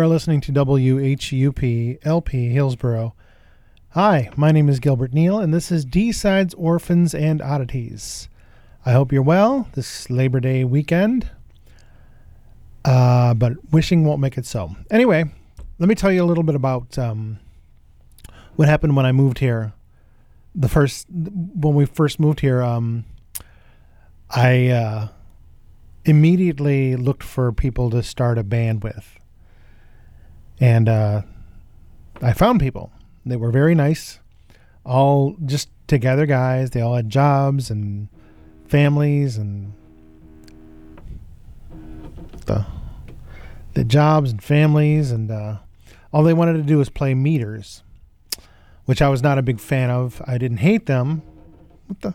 are listening to WHUP LP Hillsborough. Hi, my name is Gilbert Neal, and this is D Sides Orphans and Oddities. I hope you're well this Labor Day weekend, uh, but wishing won't make it so. Anyway, let me tell you a little bit about um, what happened when I moved here. The first, when we first moved here, um, I uh, immediately looked for people to start a band with and uh, I found people. They were very nice, all just together guys. They all had jobs and families and the the jobs and families and uh, all they wanted to do was play meters, which I was not a big fan of. I didn't hate them. What the?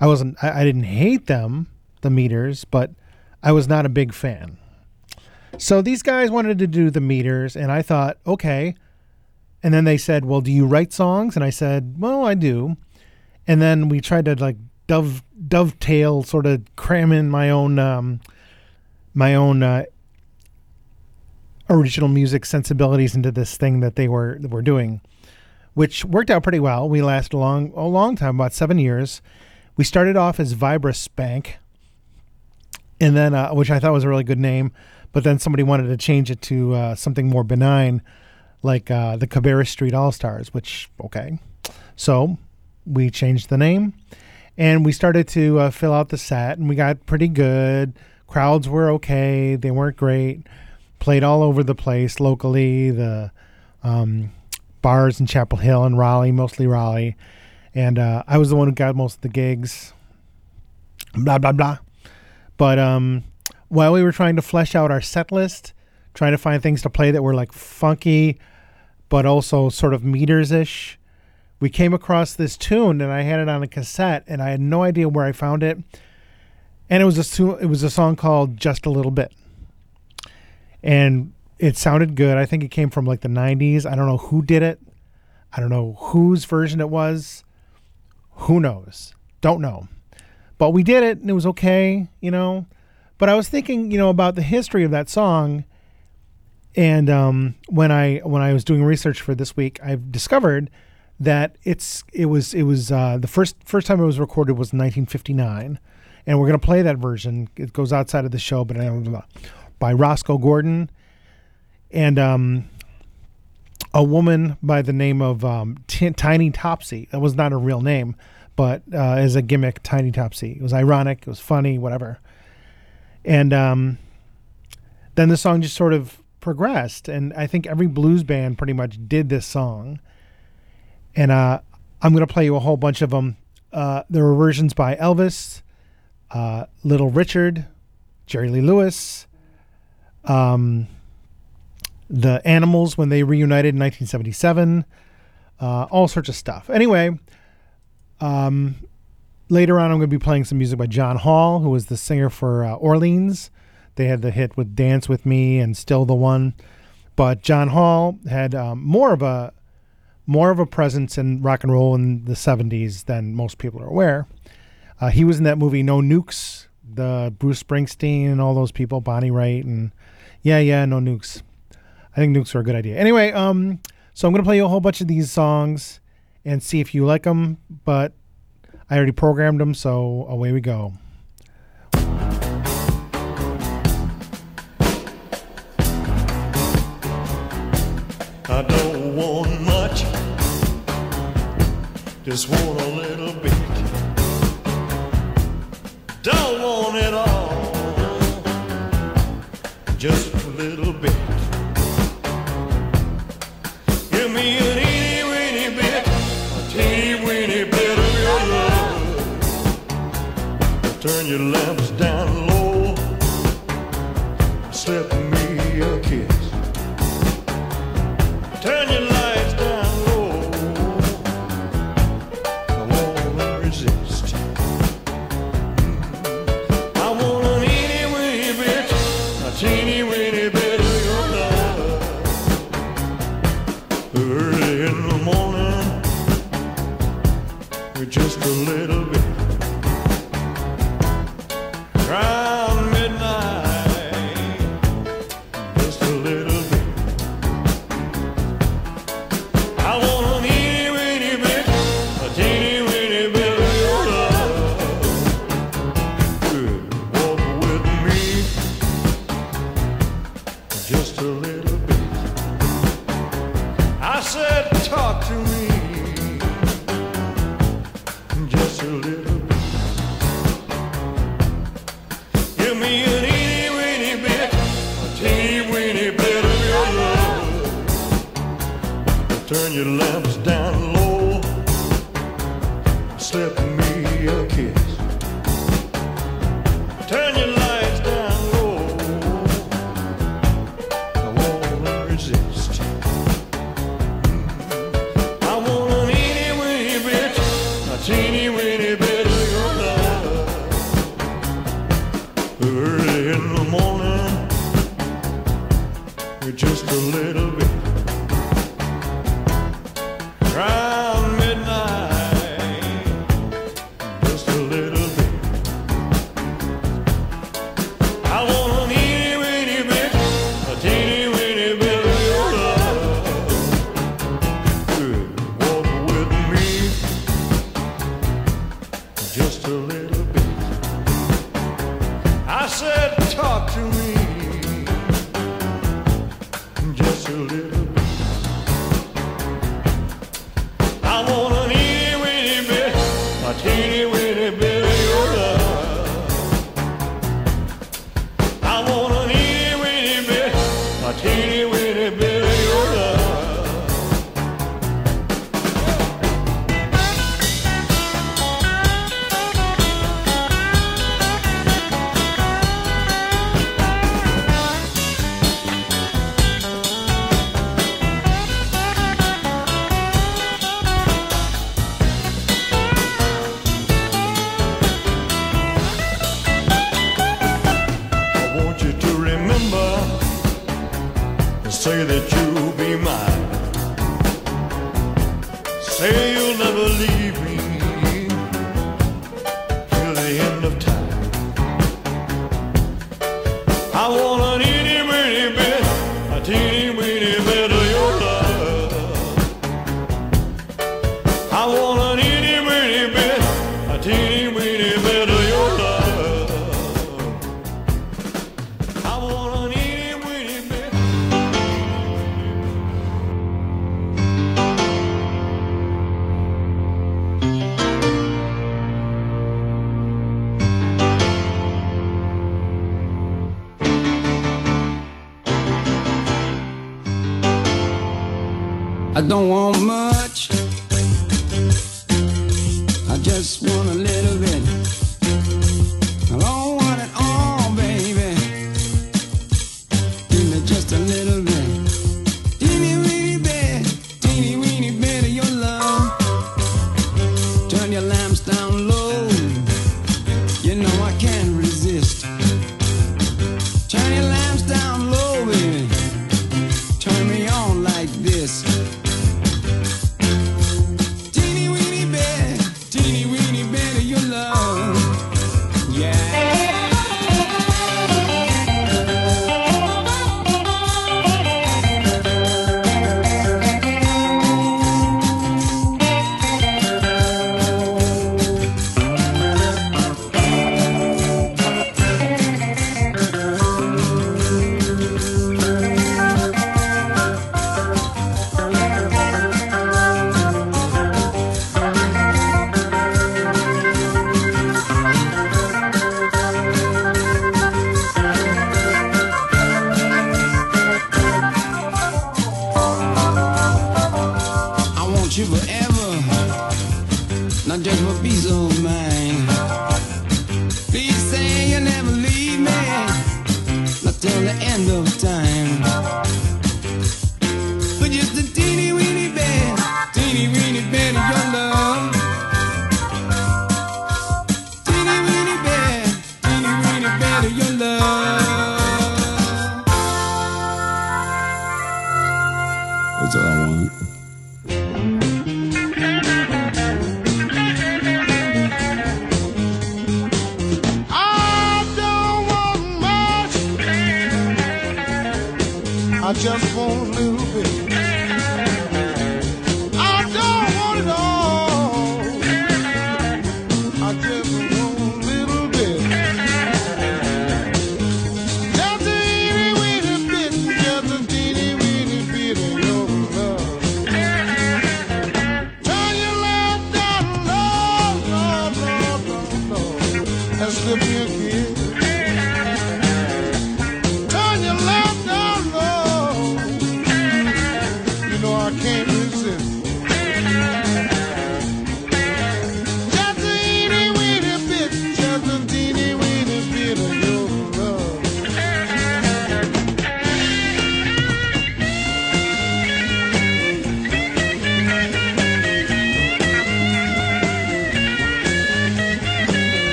I wasn't. I, I didn't hate them, the meters, but I was not a big fan. So these guys wanted to do the meters, and I thought, okay. And then they said, well, do you write songs? And I said, well, I do. And then we tried to like dove dovetail, sort of cram in my own um, my own uh, original music sensibilities into this thing that they were were doing, which worked out pretty well. We lasted a long a long time, about seven years. We started off as Vibraspank, and then uh, which I thought was a really good name but then somebody wanted to change it to uh, something more benign, like uh, the Cabarrus Street All Stars. Which okay, so we changed the name, and we started to uh, fill out the set, and we got pretty good. Crowds were okay; they weren't great. Played all over the place locally. The um, bars in Chapel Hill and Raleigh, mostly Raleigh, and uh, I was the one who got most of the gigs. Blah blah blah. But um, while we were trying to flesh out our set list, trying to find things to play that were like funky, but also sort of meters ish, we came across this tune and I had it on a cassette and I had no idea where I found it. And it was a it was a song called Just a Little Bit. And it sounded good. I think it came from like the 90s. I don't know who did it. I don't know whose version it was. Who knows? Don't know. But we did it and it was okay, you know. But I was thinking, you know, about the history of that song, and um, when I when I was doing research for this week, I've discovered that it's it was it was uh, the first first time it was recorded was 1959, and we're gonna play that version. It goes outside of the show, but uh, by Rosco Gordon, and um, a woman by the name of um, T- Tiny Topsy. That was not a real name, but uh, as a gimmick, Tiny Topsy. It was ironic. It was funny. Whatever. And um, then the song just sort of progressed. And I think every blues band pretty much did this song. And uh, I'm going to play you a whole bunch of them. Uh, there were versions by Elvis, uh, Little Richard, Jerry Lee Lewis, um, the Animals when they reunited in 1977, uh, all sorts of stuff. Anyway, um, Later on, I'm going to be playing some music by John Hall, who was the singer for uh, Orleans. They had the hit with "Dance with Me" and "Still the One," but John Hall had um, more of a more of a presence in rock and roll in the 70s than most people are aware. Uh, he was in that movie No Nukes, the Bruce Springsteen and all those people, Bonnie Raitt, and yeah, yeah, No Nukes. I think nukes are a good idea. Anyway, um, so I'm going to play you a whole bunch of these songs and see if you like them. But I already programmed them, so away we go. I don't want much, just want a little bit. Don't want it all, just a little bit. Give me Turn your lamps down a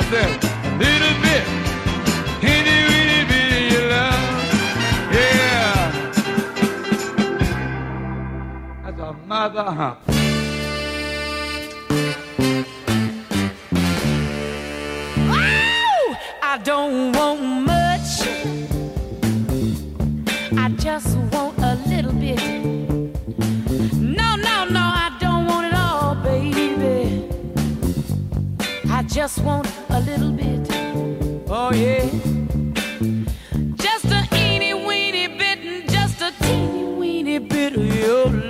myself a little bit. Itty bitty bitty your love, yeah. That's a mother hump. Oh, I don't want much. I just want a little bit. No, no, no, I don't want it all, baby. I just want little bit. Oh, yeah. Just a teeny weeny bit, and just a teeny weeny bit of your love.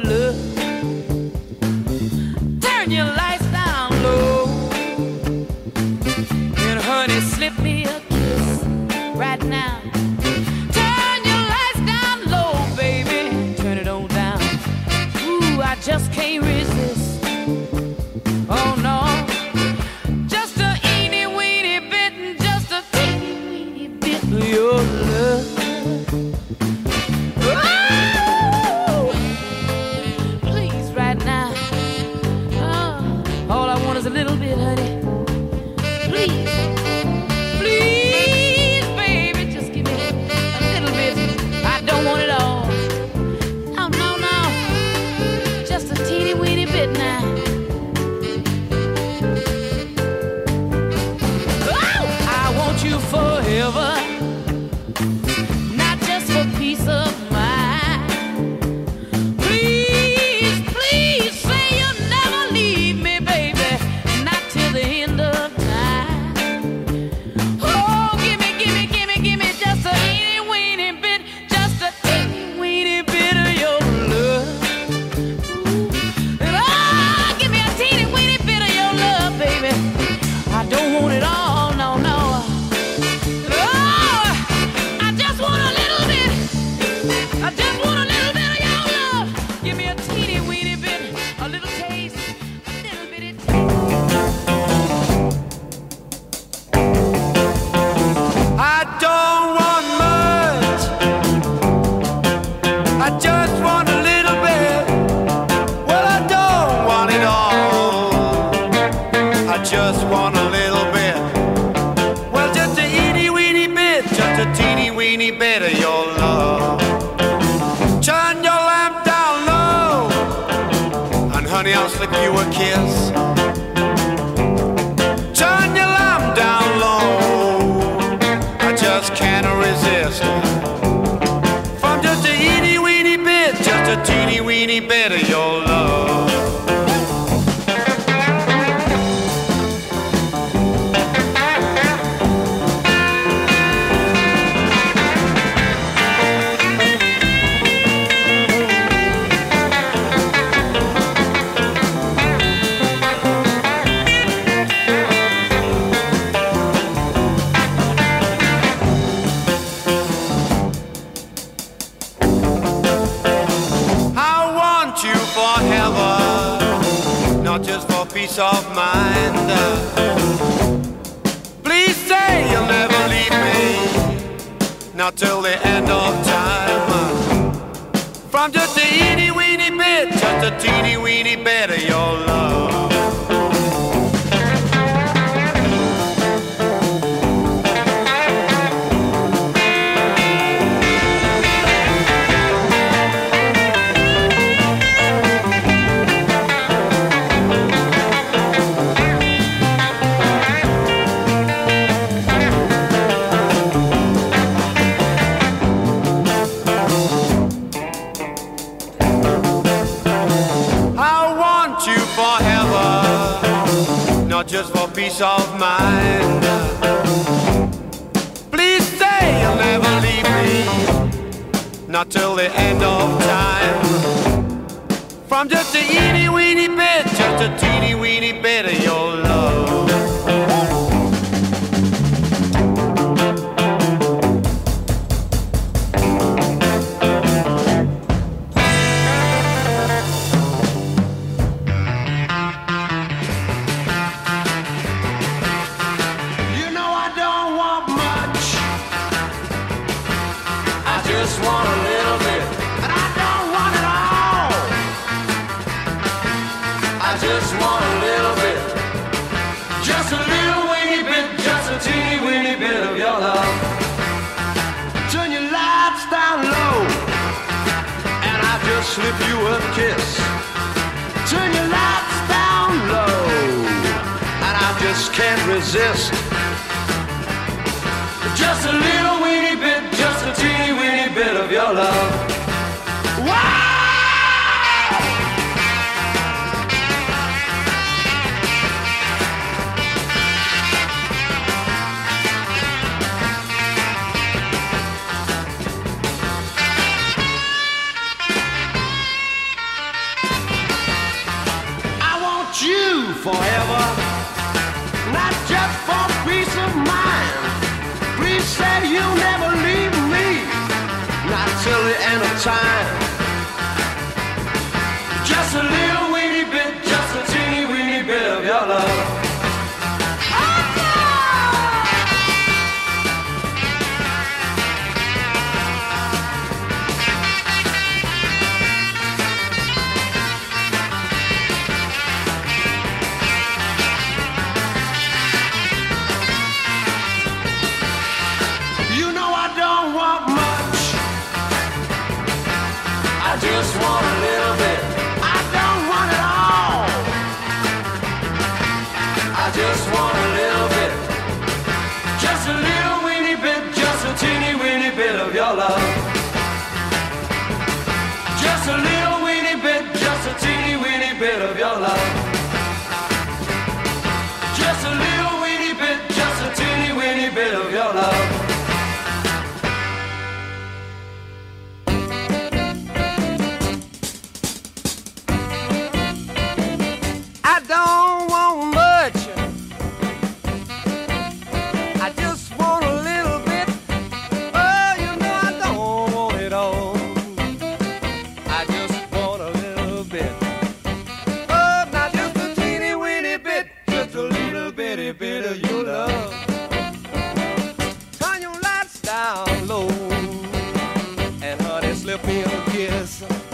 I'm just a itty weeny bit, just a teeny weeny bit of your love. not till the end of time. From just a eeny weeny bit, just a teeny weeny bit of your can't resist. Just a little weeny bit, just a teeny weeny bit of your love. of time. Just a little weeny bit, just a teeny weeny bit of your love. kiss.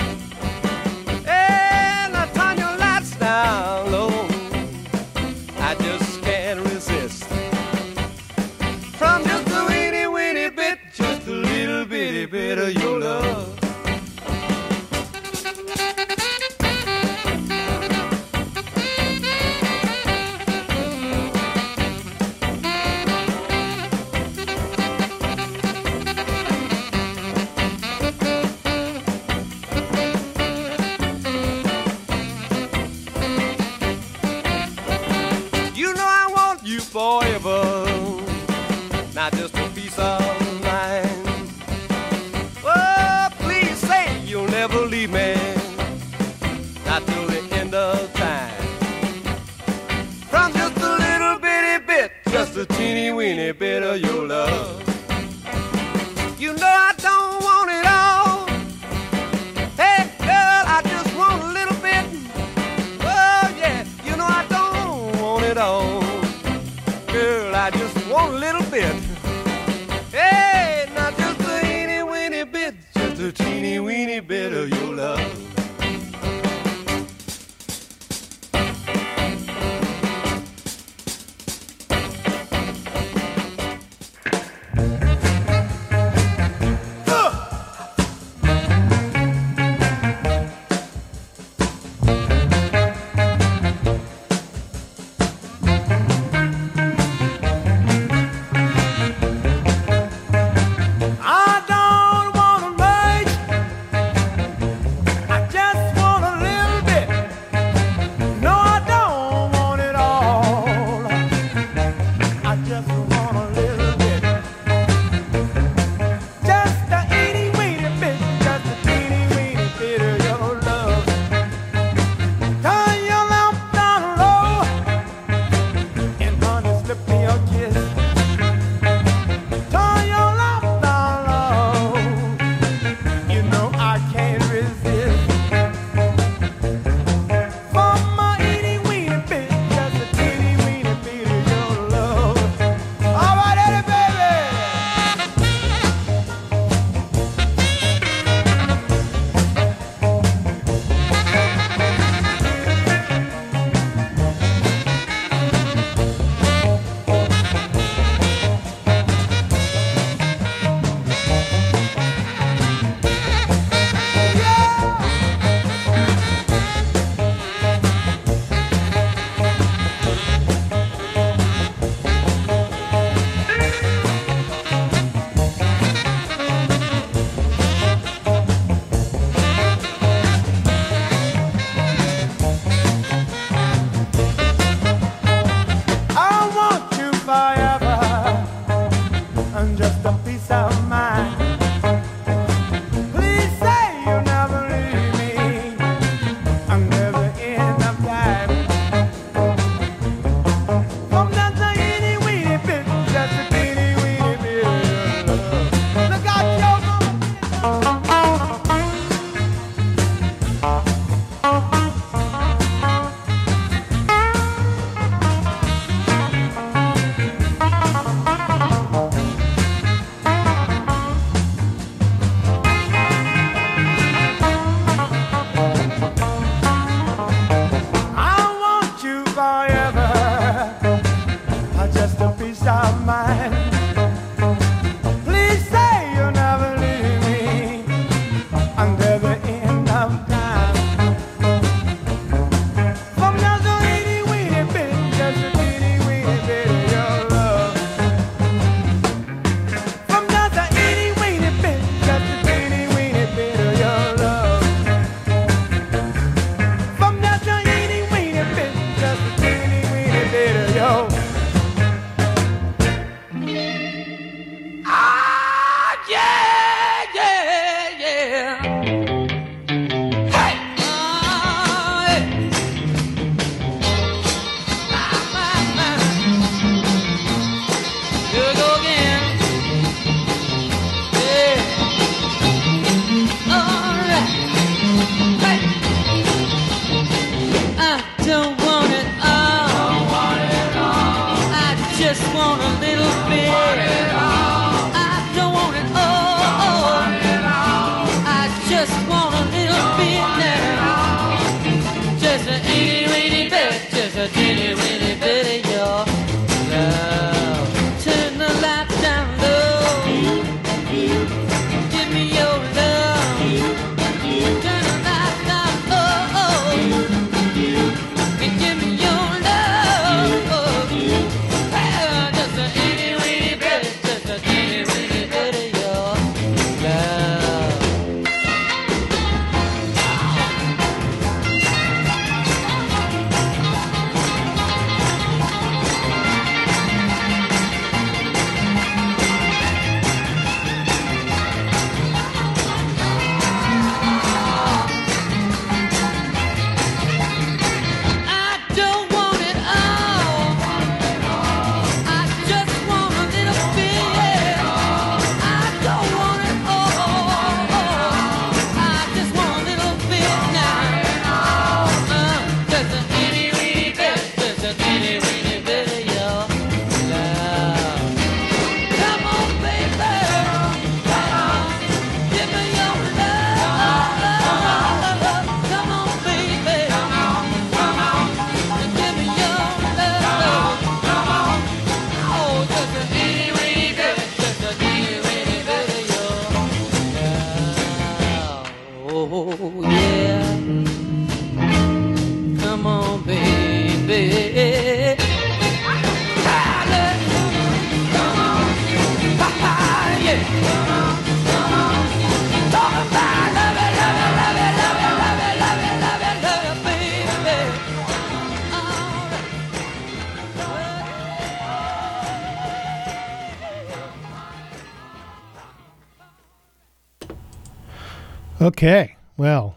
Okay, well,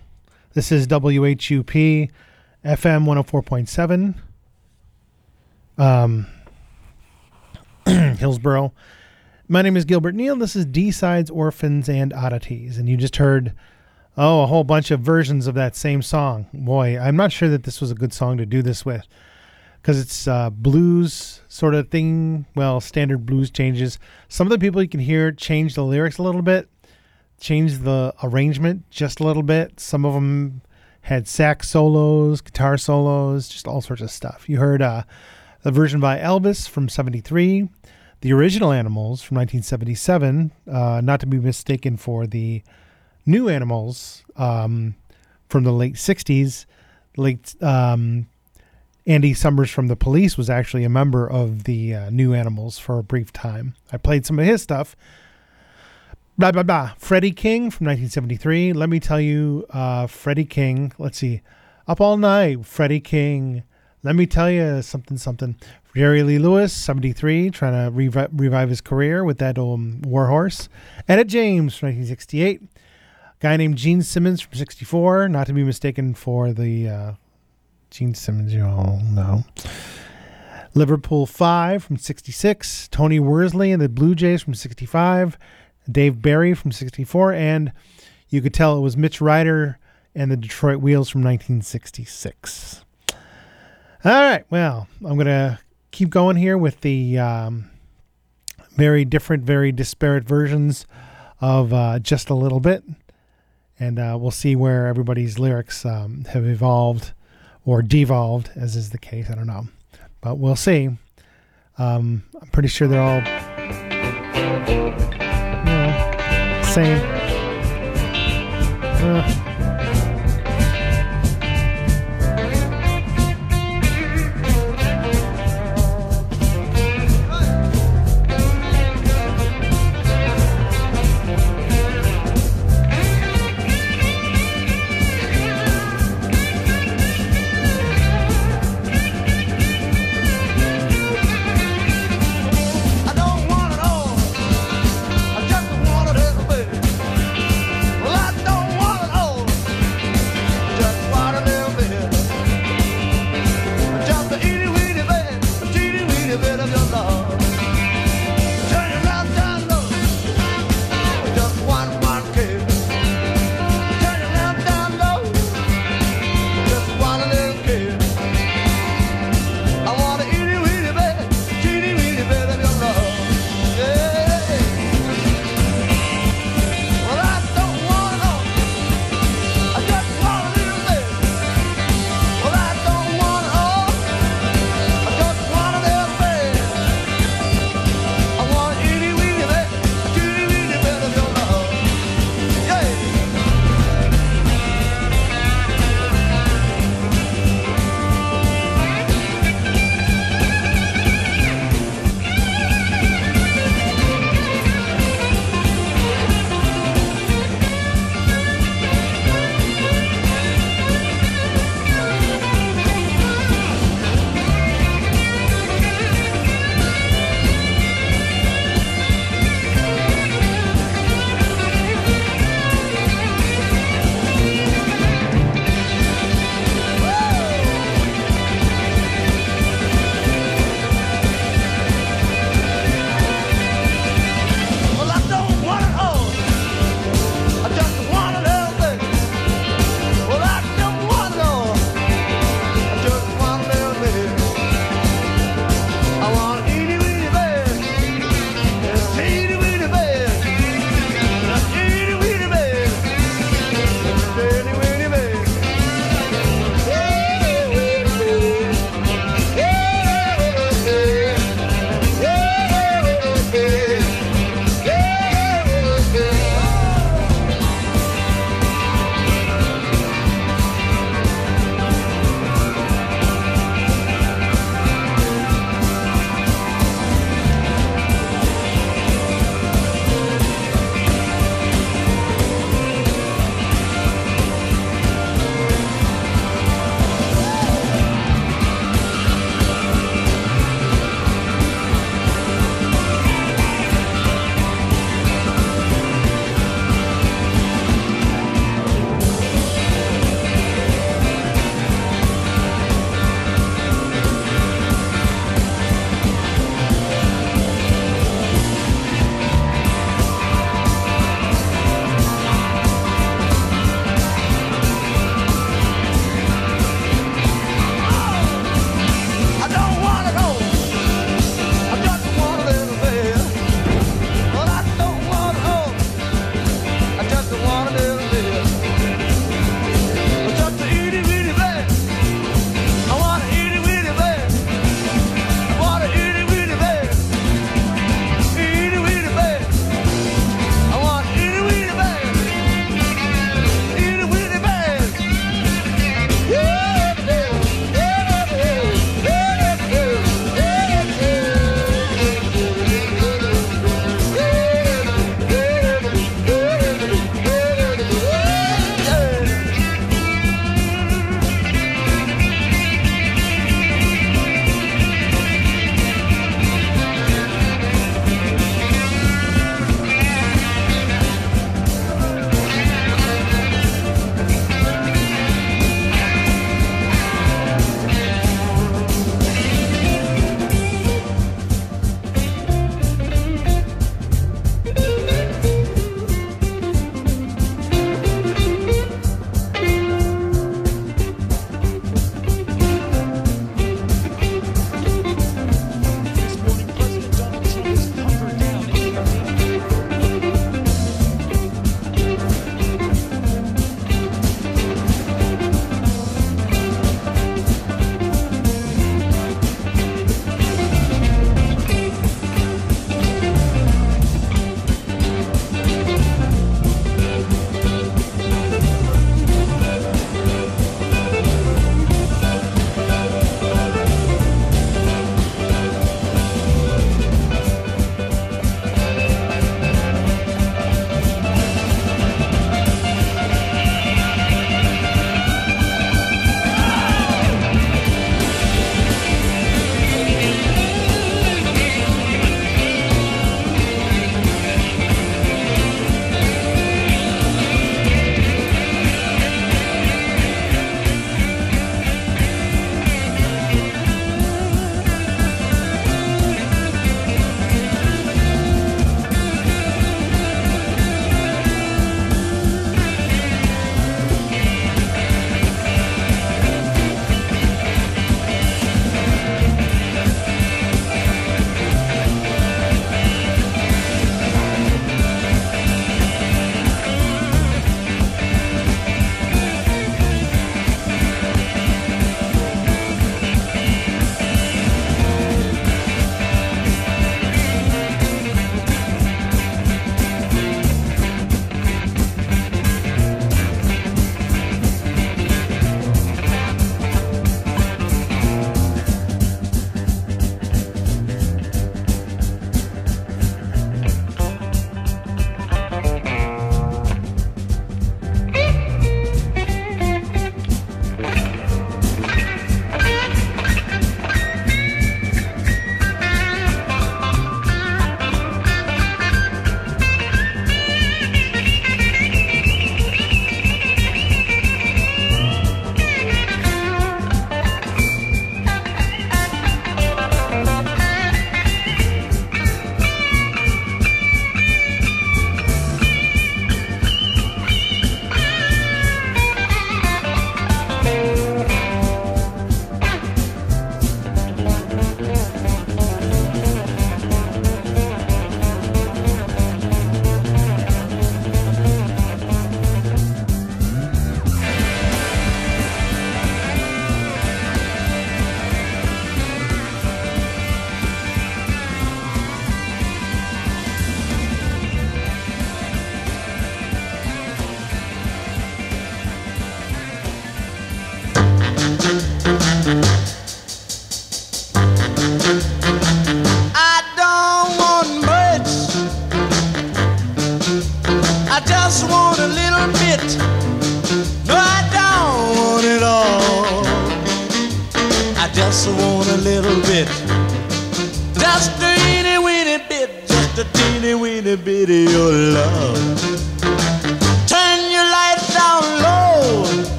this is WHUP FM 104.7, um, Hillsborough. My name is Gilbert Neal. This is D Sides, Orphans, and Oddities. And you just heard, oh, a whole bunch of versions of that same song. Boy, I'm not sure that this was a good song to do this with because it's uh, blues sort of thing. Well, standard blues changes. Some of the people you can hear change the lyrics a little bit changed the arrangement just a little bit. Some of them had sax solos, guitar solos, just all sorts of stuff. You heard uh, a version by Elvis from 73, the original Animals from 1977, uh, not to be mistaken for the new Animals um, from the late 60s. Late um, Andy Summers from the Police was actually a member of the uh, new Animals for a brief time. I played some of his stuff blah blah blah. Freddie King from 1973. Let me tell you, uh, Freddie King. Let's see, up all night. Freddie King. Let me tell you something something. Jerry Lee Lewis, 73, trying to revi- revive his career with that old Warhorse. Etta James from 1968. Guy named Gene Simmons from 64, not to be mistaken for the uh, Gene Simmons you all know. Liverpool 5 from 66. Tony Worsley and the Blue Jays from 65. Dave Berry from 64, and you could tell it was Mitch Ryder and the Detroit Wheels from 1966. All right, well, I'm going to keep going here with the um, very different, very disparate versions of uh, Just a Little Bit, and uh, we'll see where everybody's lyrics um, have evolved or devolved, as is the case. I don't know, but we'll see. Um, I'm pretty sure they're all same. Uh,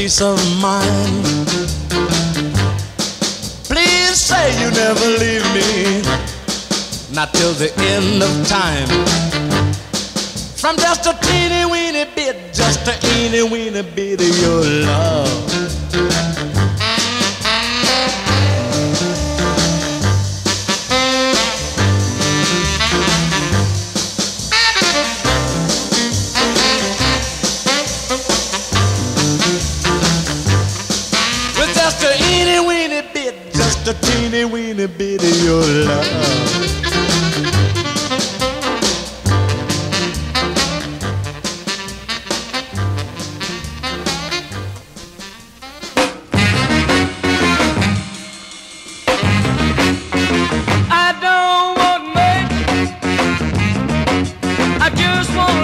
peace of mind. Please say you never leave me, not till the end of time. just want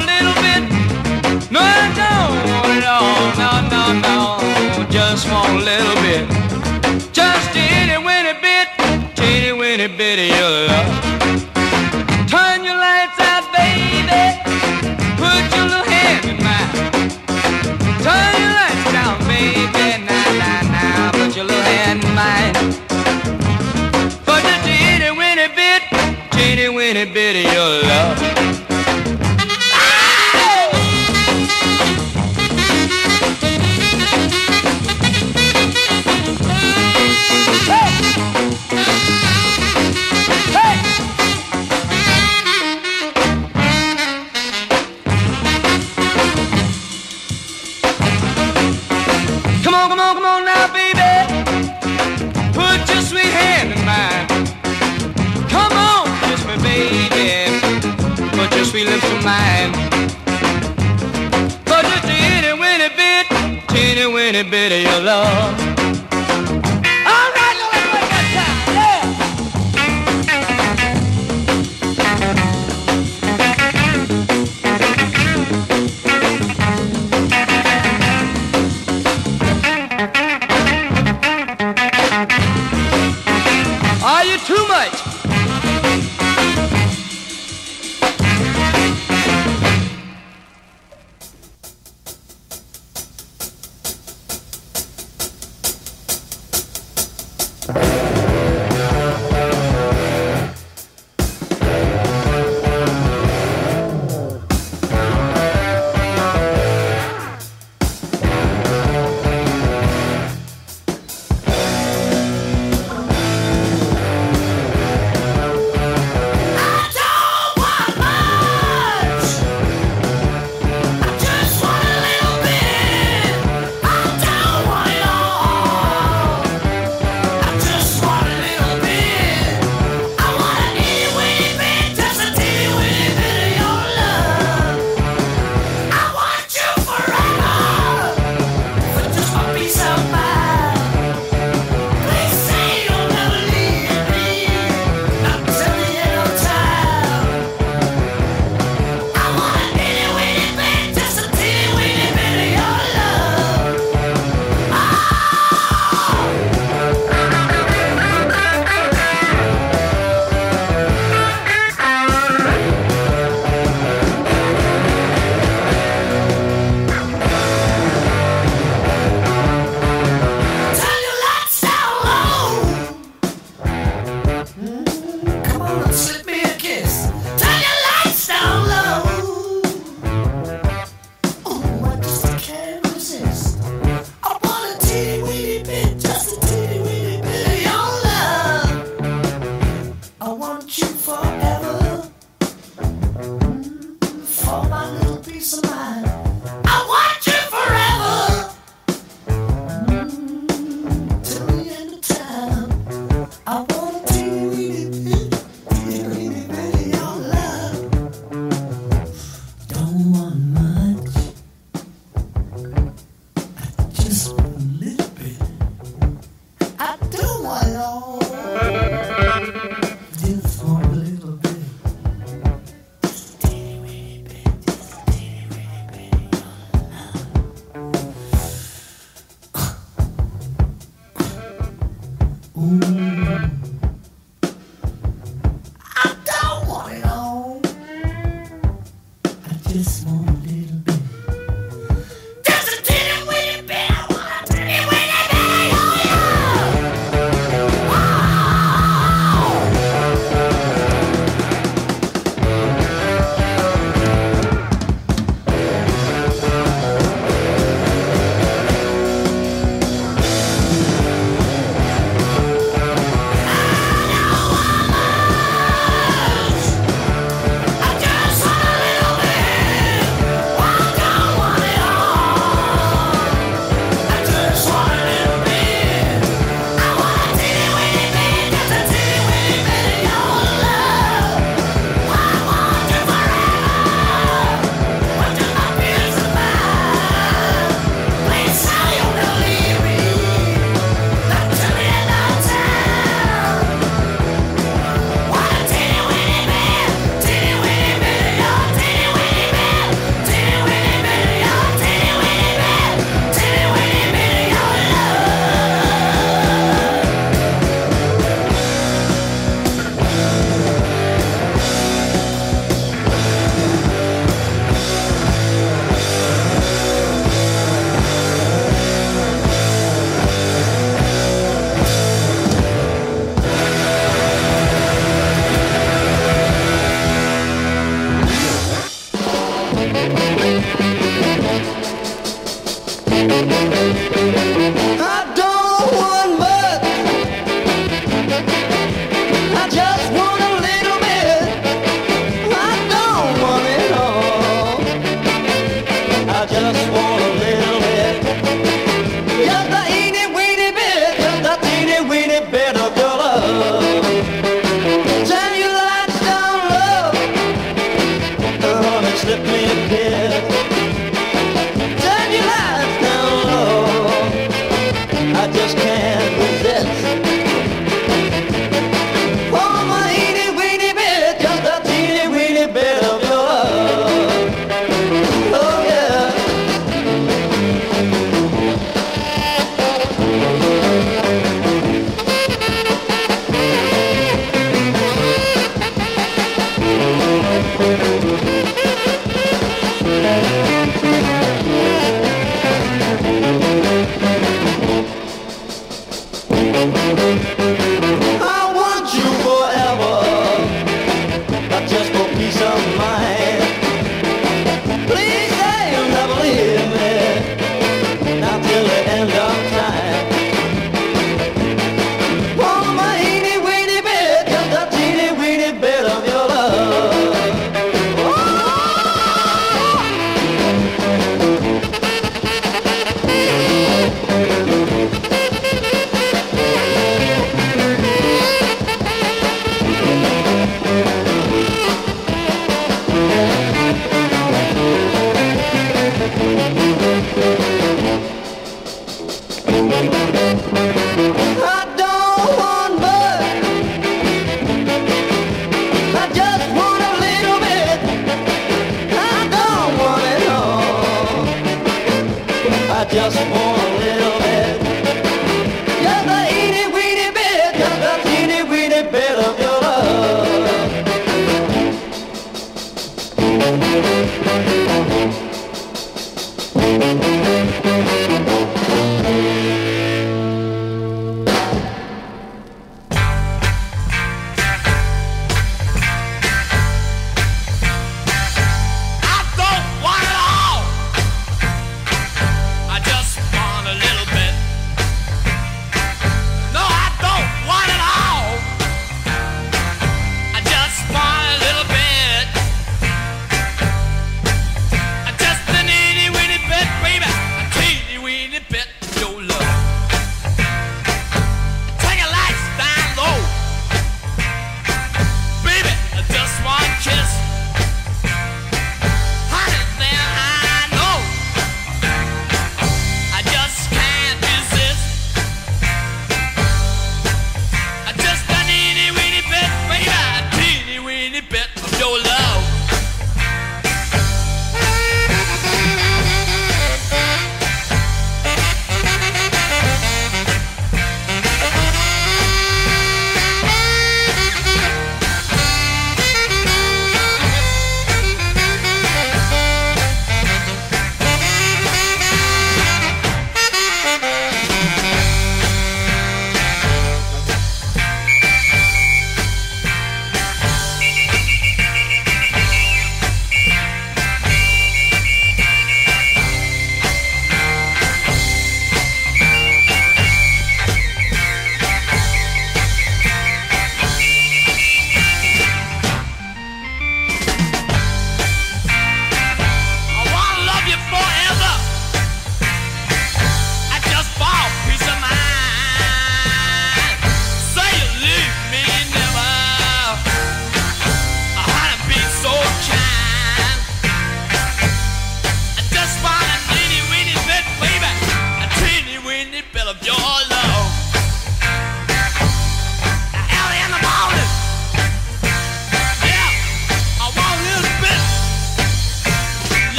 just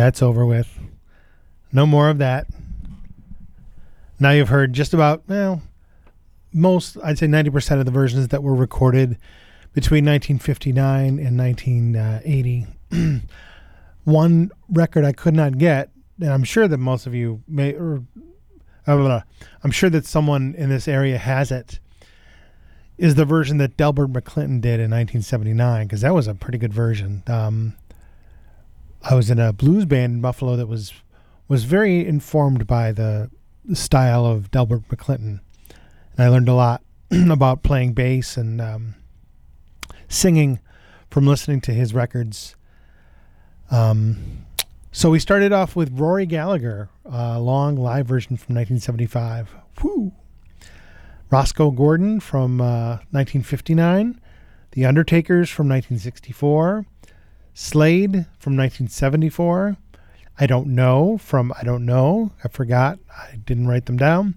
that's over with. No more of that. Now you've heard just about, well, most, I'd say 90% of the versions that were recorded between 1959 and 1980. One record I could not get, and I'm sure that most of you may, or. I'm sure that someone in this area has it, is the version that Delbert McClinton did in 1979, because that was a pretty good version. Um, I was in a blues band in Buffalo that was was very informed by the, the style of Delbert McClinton, and I learned a lot about playing bass and um, singing from listening to his records. Um, so we started off with Rory Gallagher, a long live version from 1975. Whew. Rosco Gordon from uh, 1959, The Undertakers from 1964. Slade from 1974. I Don't Know from I Don't Know. I forgot. I didn't write them down.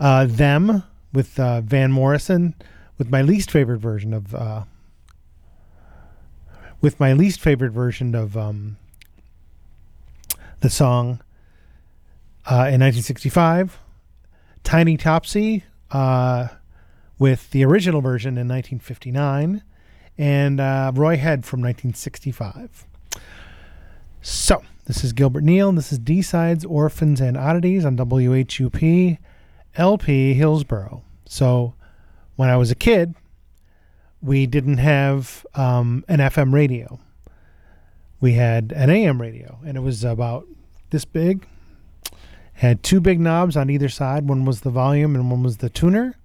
Uh, them with uh, Van Morrison with my least favorite version of uh, with my least favorite version of um, the song uh, in 1965. Tiny Topsy uh, with the original version in 1959 and uh, Roy Head from 1965. So, this is Gilbert Neal, and this is D Sides, Orphans, and Oddities on WHUP LP Hillsborough. So, when I was a kid, we didn't have um, an FM radio. We had an AM radio, and it was about this big. Had two big knobs on either side. One was the volume, and one was the tuner.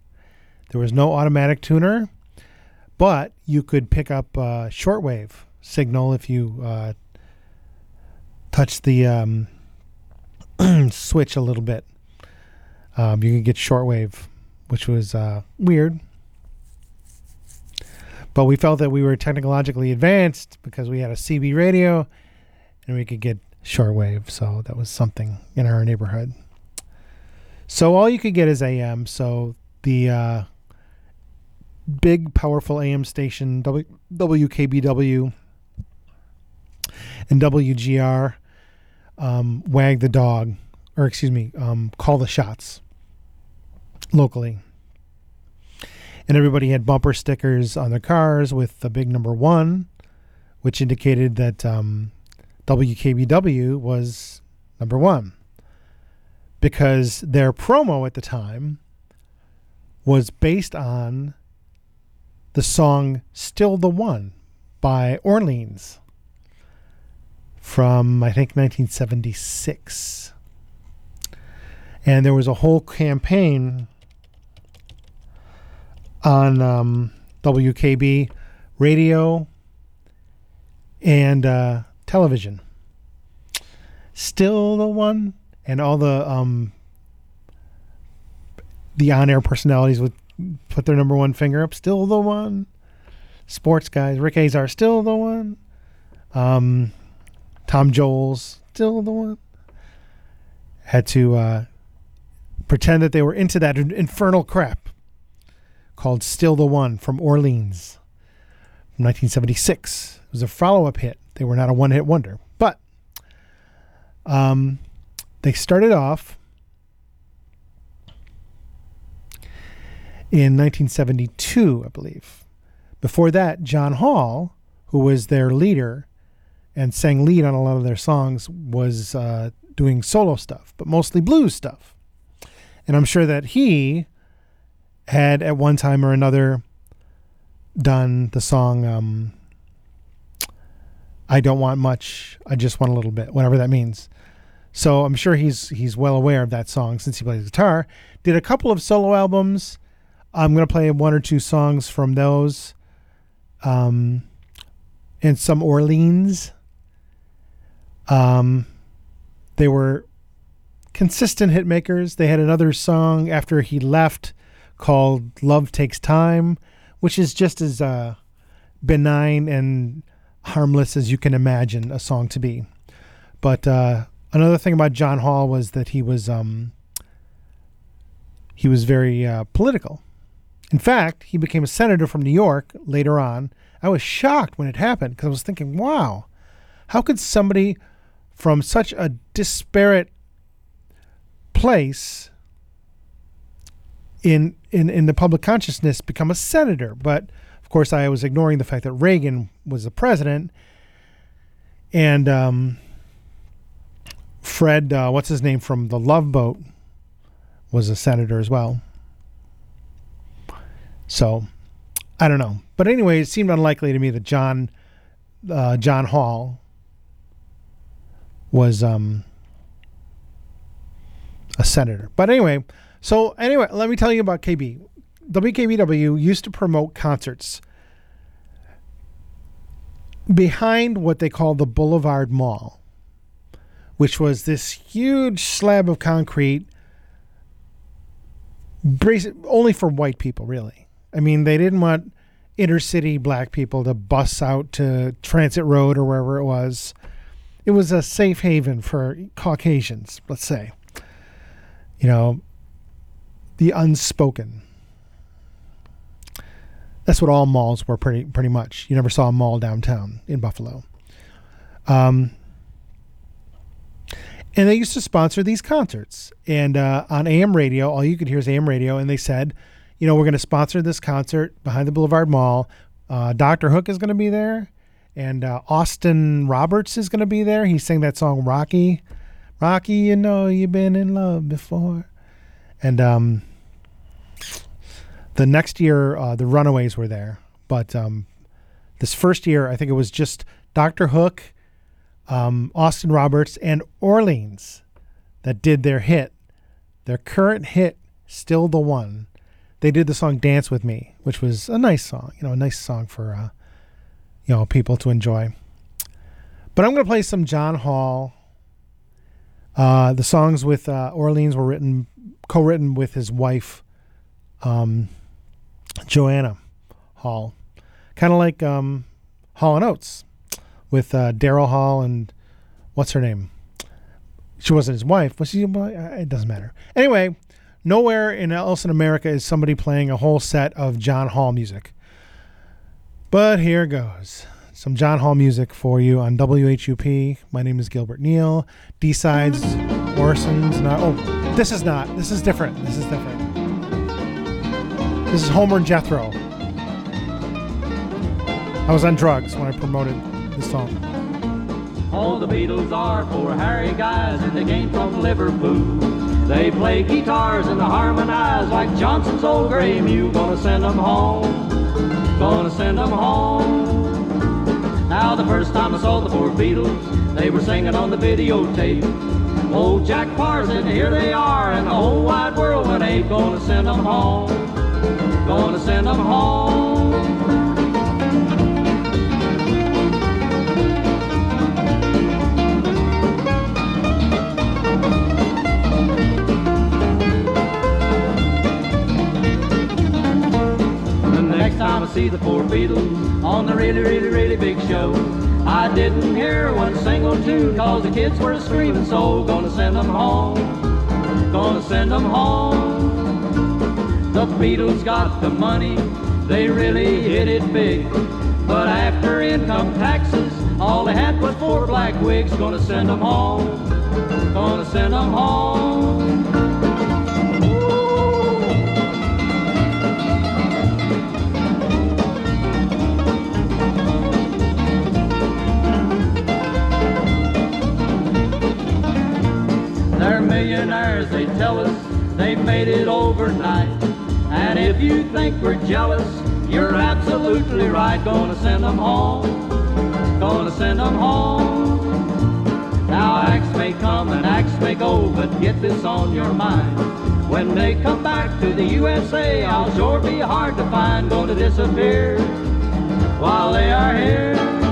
There was no automatic tuner but you could pick up uh, shortwave signal if you uh, touch the um, switch a little bit. Um, you could get shortwave, which was uh, weird. But we felt that we were technologically advanced because we had a CB radio and we could get shortwave. So that was something in our neighborhood. So all you could get is AM. So the uh, big, powerful AM station, w- WKBW and WGR, um, wag the dog, or excuse me, um, call the shots locally. And everybody had bumper stickers on their cars with the big number one, which indicated that um, WKBW was number one. Because their promo at the time was based on the song Still the One by Orleans from, I think, 1976. And there was a whole campaign on um, WKB radio and uh, television. Still the one, and all the um, the on-air personalities would put their number one finger up. Still the one. Sports guys, Rick Azar, still the one. Um, Tom Jolls, still the one. Had to uh, pretend that they were into that infernal crap called "Still the One" from Orleans, from 1976. It was a follow-up hit. They were not a one-hit wonder, but um, they started off in 1972, I believe. Before that, John Hall, who was their leader and sang lead on a lot of their songs, was uh, doing solo stuff, but mostly blues stuff. And I'm sure that he had at one time or another done the song um, I don't want much, I just want a little bit, whatever that means. So I'm sure he's he's well aware of that song since he plays guitar. Did a couple of solo albums. I'm gonna play one or two songs from those, um, and some Orleans. Um, they were consistent hit makers. They had another song after he left called "Love Takes Time," which is just as uh, benign and harmless as you can imagine a song to be. But uh, another thing about John Hall was that he was um, he was very uh, political. In fact, he became a senator from New York later on. I was shocked when it happened because I was thinking, wow, how could somebody from such a disparate place in in in the public consciousness become a senator? But of course, I was ignoring the fact that Reagan was the president, and um, Fred, uh, what's his name from the Love Boat, was a senator as well. So, I don't know, but anyway, it seemed unlikely to me that John, uh, John Hall, was um, a senator. But anyway, so anyway, let me tell you about KB. WKBW used to promote concerts behind what they call the Boulevard Mall, which was this huge slab of concrete, only for white people, really. I mean, they didn't want inner city black people to bus out to Transit Road or wherever it was. It was a safe haven for Caucasians, let's say. You know, the unspoken. That's what all malls were pretty pretty much. You never saw a mall downtown in Buffalo. Um, and they used to sponsor these concerts. And uh, on AM radio, all you could hear is AM radio, and they said, you know, we're going to sponsor this concert behind the Boulevard Mall. Uh, Dr. Hook is going to be there, and uh, Austin Roberts is going to be there. He sang that song Rocky, Rocky, you know you've been in love before, and um, the next year uh, the Runaways were there, but um, this first year I think it was just Dr. Hook, um, Austin Roberts, and Orleans that did their hit, their current hit, still the one. They did the song "Dance with Me," which was a nice song, you know, a nice song for uh, you know people to enjoy. But I'm going to play some John Hall. Uh, the songs with uh, Orleans were written, co-written with his wife, um, Joanna Hall, kind of like um, Hall and Oates with uh, Daryl Hall and what's her name? She wasn't his wife, was she? It doesn't matter. Anyway, nowhere in else in America is somebody playing a whole set of John Hall music. But here goes. Some John Hall music four you on WHUP. My name is Gilbert Neal. D sides, Orson's not. Oh, this is not. This is different. This is different. This is Homer and Jethro. I was on drugs when I promoted this song. All the Beatles are for hairy guys and they came from Liverpool. They play guitars and harmonize like Johnson's old gray mule. Gonna send 'em home, gonna send 'em home. Now the first time I saw the four Beatles, they were singing on the videotape. Old Jack Paar says, here they are, and the whole wide world went ape. Gonna send 'em home, gonna send 'em home. Time I see the four Beatles on the really, really, really big show, I didn't hear one single tune cause the kids were screaming so gonna send them home, gonna send them home. The Beatles got the money, they really hit it big. But after income taxes, all they had was four black wigs. Gonna send them home, gonna send them home. Millionaires, they tell us they made it overnight. And if you think we're jealous, you're absolutely right. Gonna send them home, gonna send them home. Now acts may come and acts may go, but get this on your mind. When they come back to the USA, I'll sure be hard to find. Gonna disappear while they are here.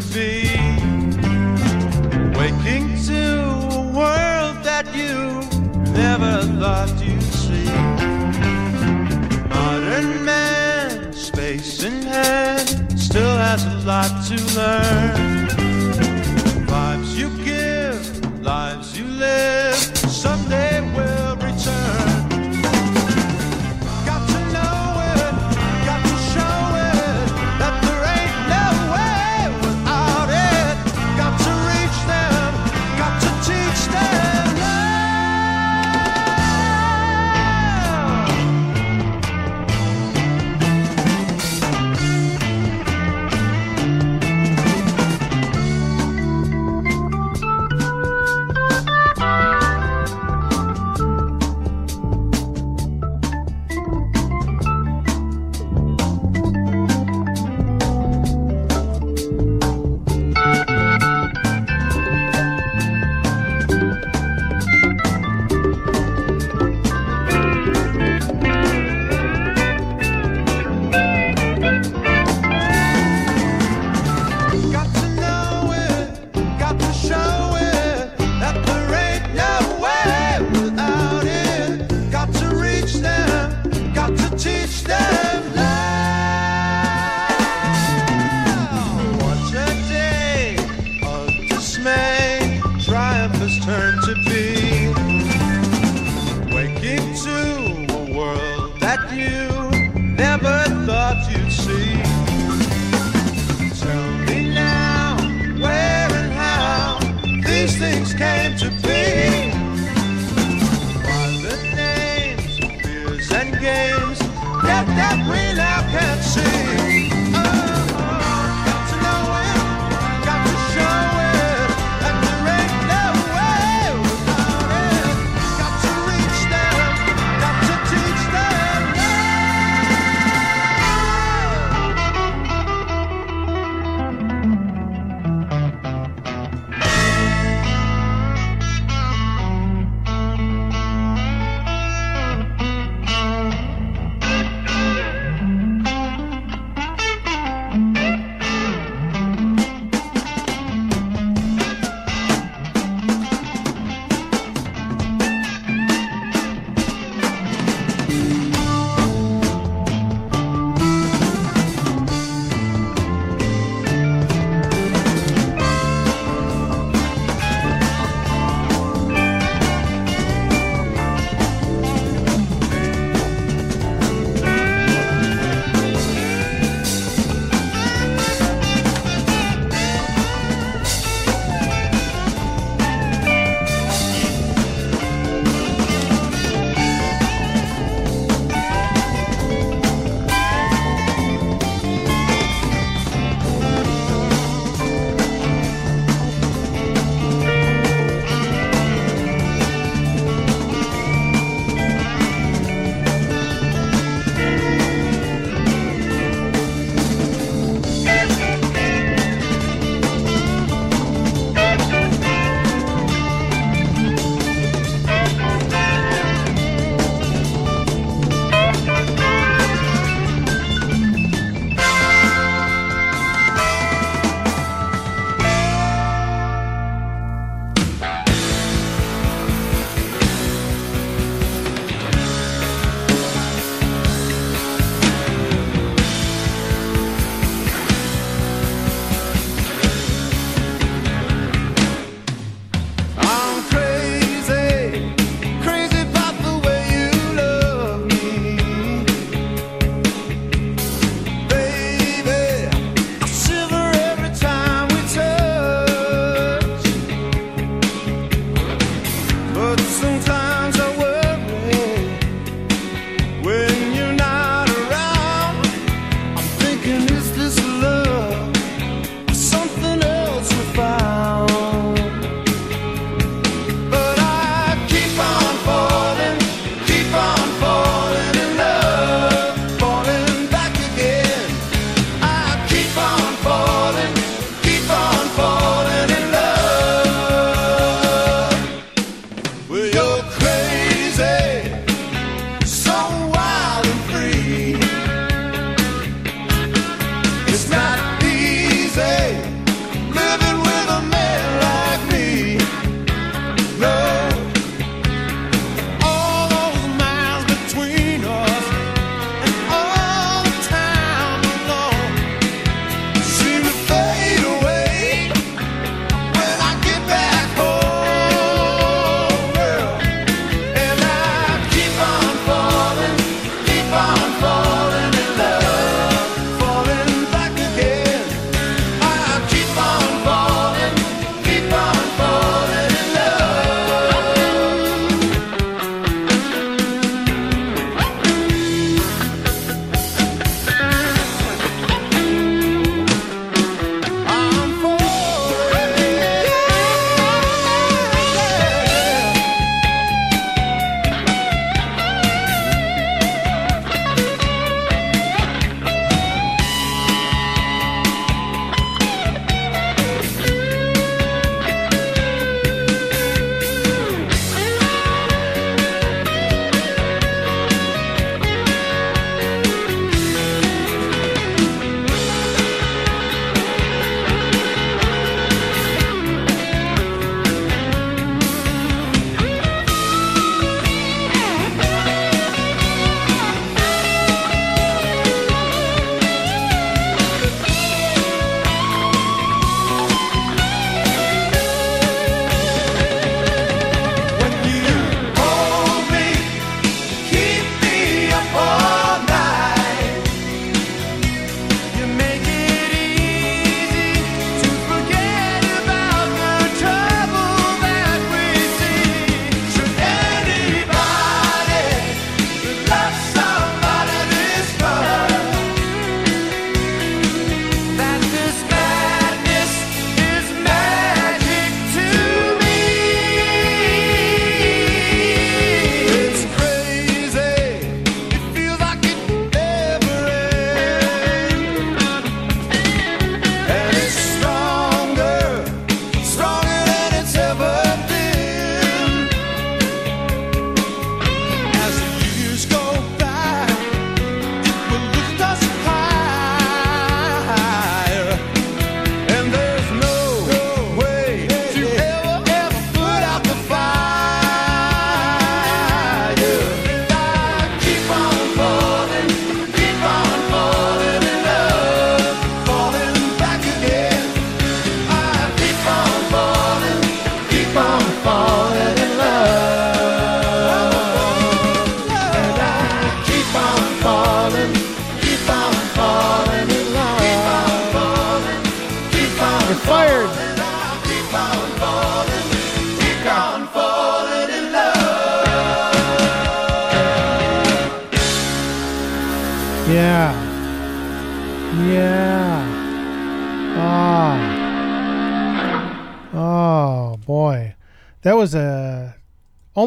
To be.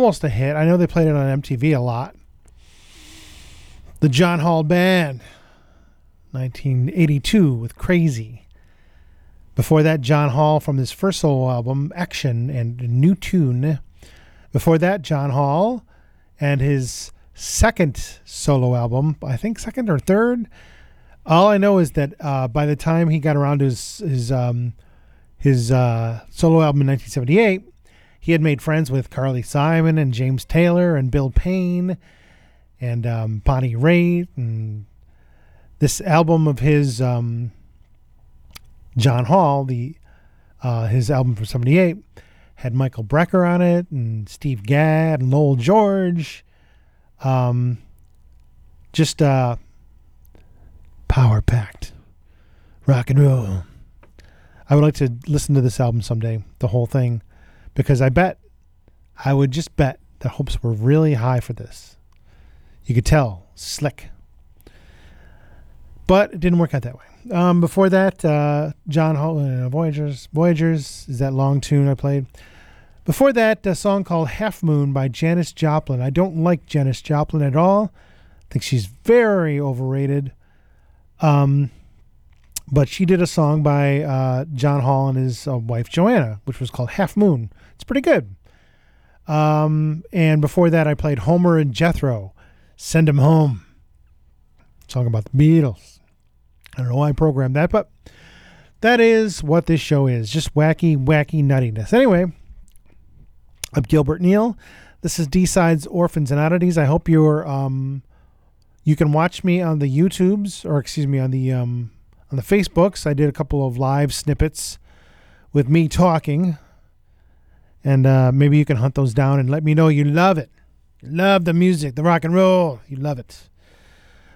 Almost a hit. I know they played it on MTV a lot. The John Hall Band. 1982 with Crazy. Before that, John Hall from his first solo album, Action and New Tune. Before that, John Hall and his second solo album, I think second or third. All I know is that uh, by the time he got around to his his um, his uh, solo album in 1978, he had made friends with Carly Simon and James Taylor and Bill Payne and um, Bonnie Raitt and this album of his um, John Hall, the uh, his album from '78, had Michael Brecker on it, and Steve Gadd, and Lowell George. Um, just uh, power packed rock and roll. I would like to listen to this album someday, the whole thing, because I bet, I would just bet the hopes were really high for this. You could tell, slick but it didn't work out that way. Um, before that, uh, John Hall, uh, Voyagers, Voyagers is that long tune I played. Before that, a song called Half Moon by Janis Joplin. I don't like Janis Joplin at all. I think she's very overrated. Um, but she did a song by uh, John Hall and his uh, wife Joanna, which was called Half Moon. It's pretty good. Um, and before that, I played Homer and Jethro, Send 'Em Home. Song about the Beatles. I don't know why I programmed that, but that is what this show is. Just wacky, wacky nuttiness. Anyway, I'm Gilbert Neal. This is D-Sides Orphans and Oddities. I hope you're um you can watch me on the YouTubes or excuse me on the um on the Facebooks. I did a couple of live snippets with me talking. And uh, maybe you can hunt those down and let me know you love it. You love the music, the rock and roll. You love it.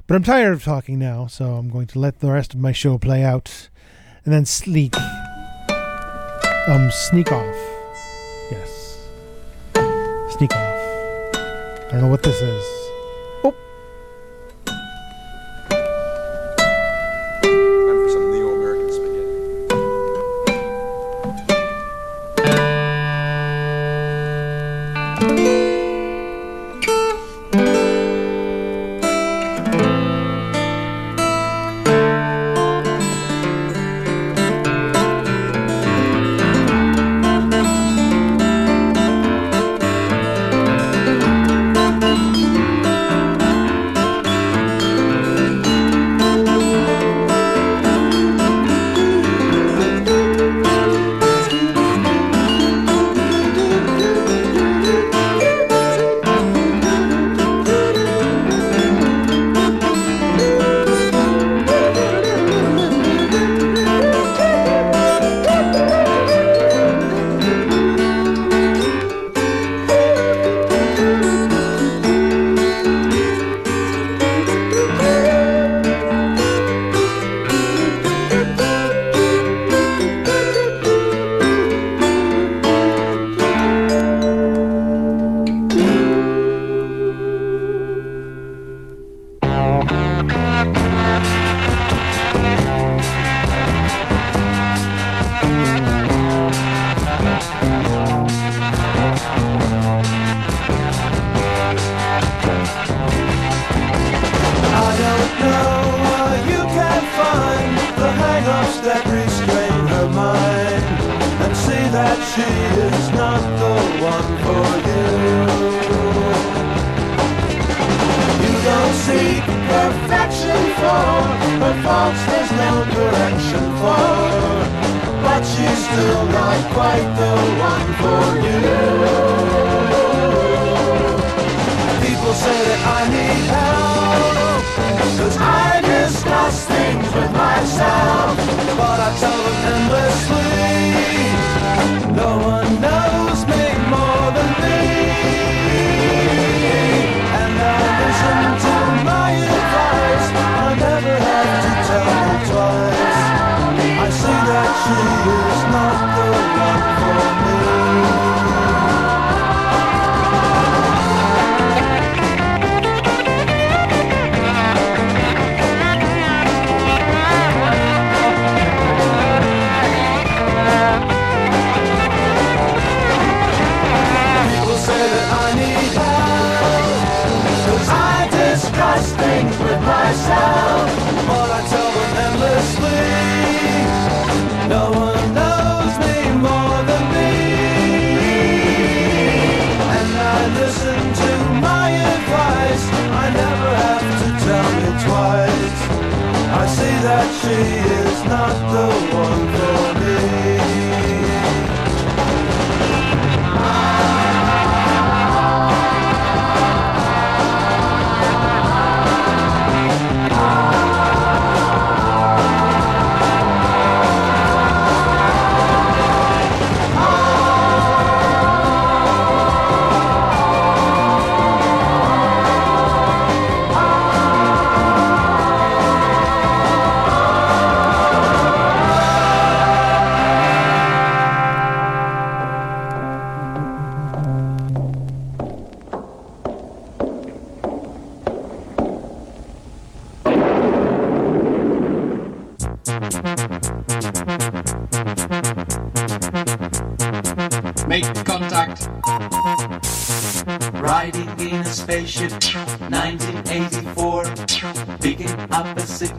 But I'm tired of talking now, so I'm going to let the rest of my show play out and then sleek. Um, sneak off. Yes. Sneak off. I don't know what this is.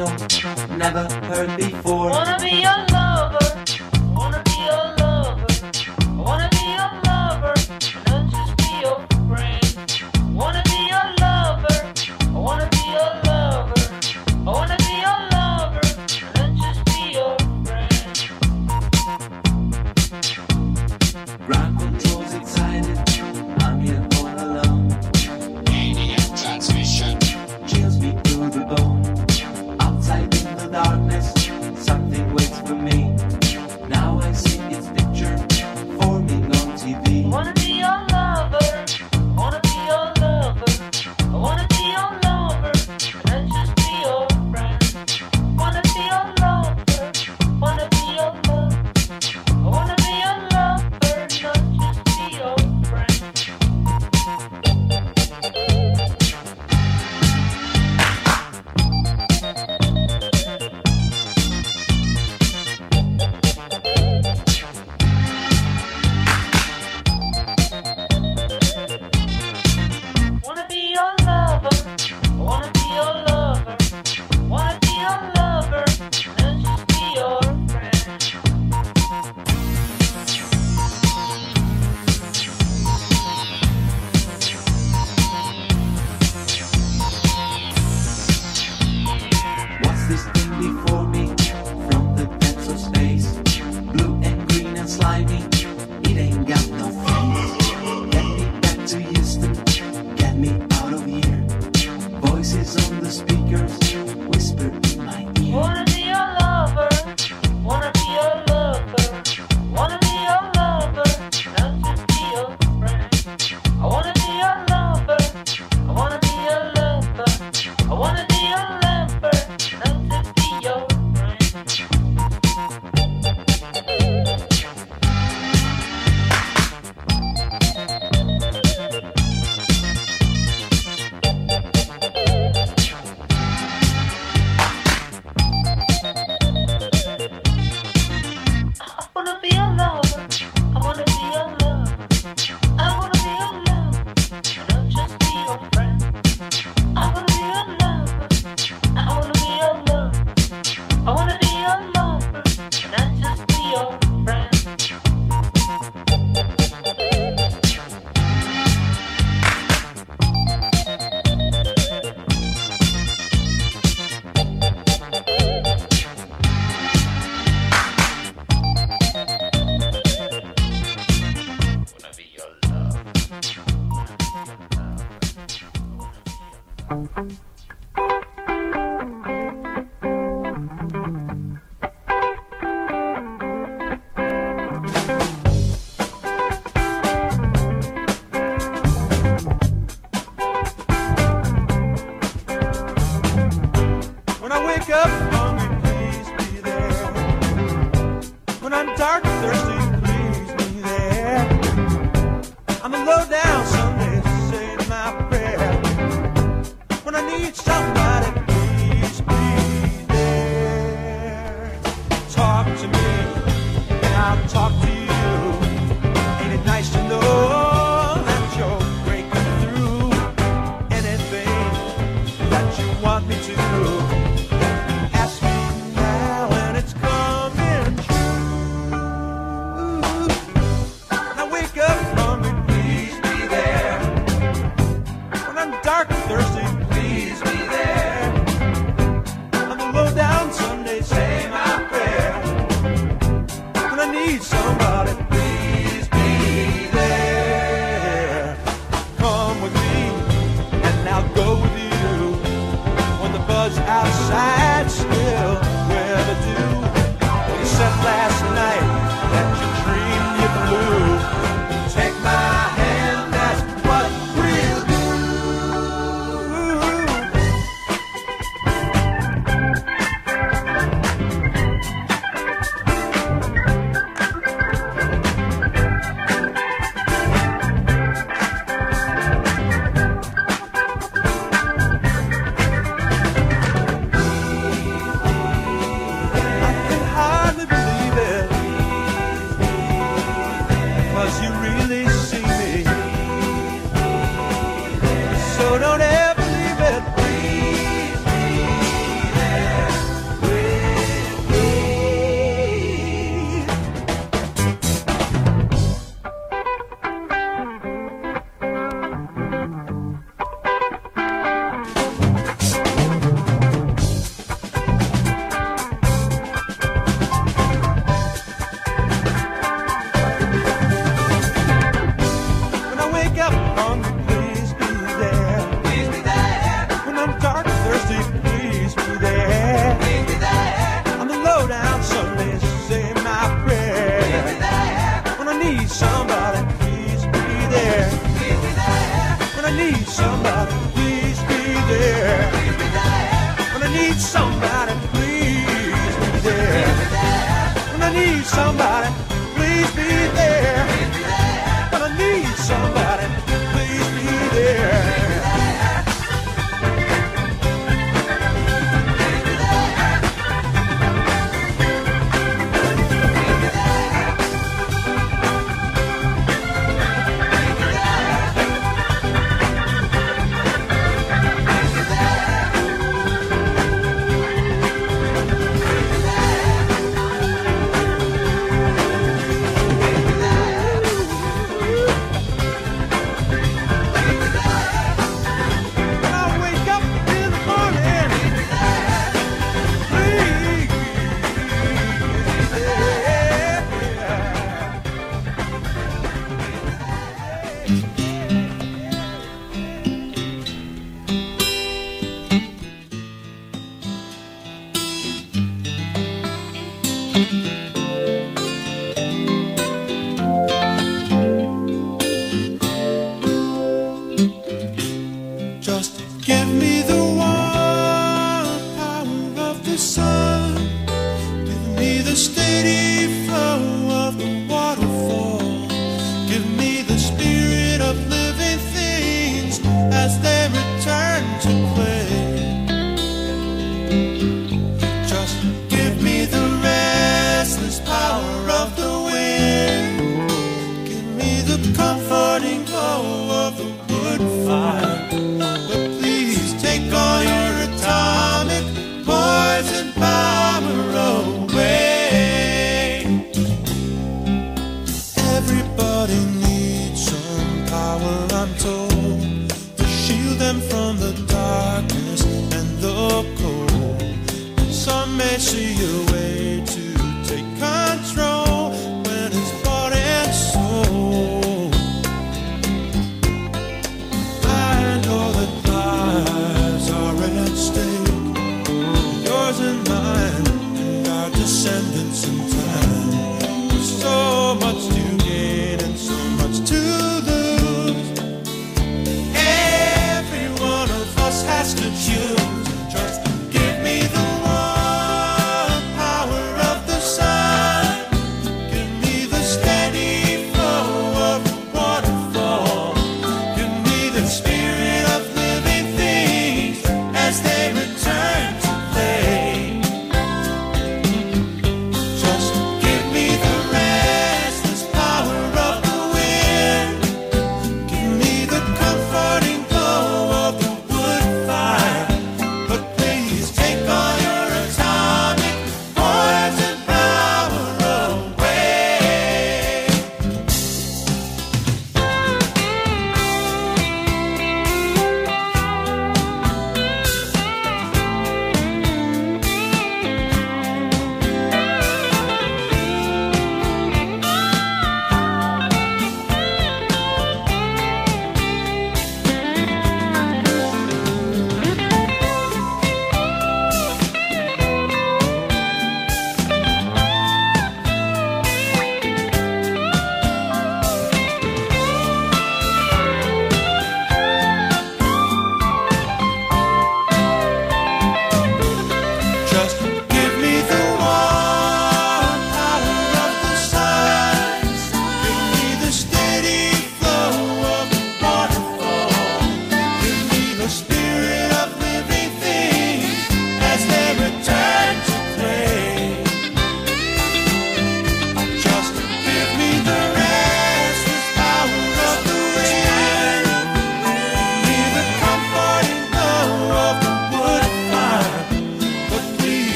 Up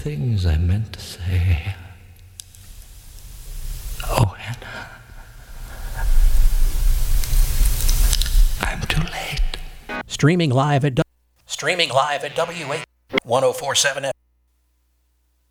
things I meant to say. Oh, Hannah. I'm too late. Streaming live at streaming live at W8 1047 F.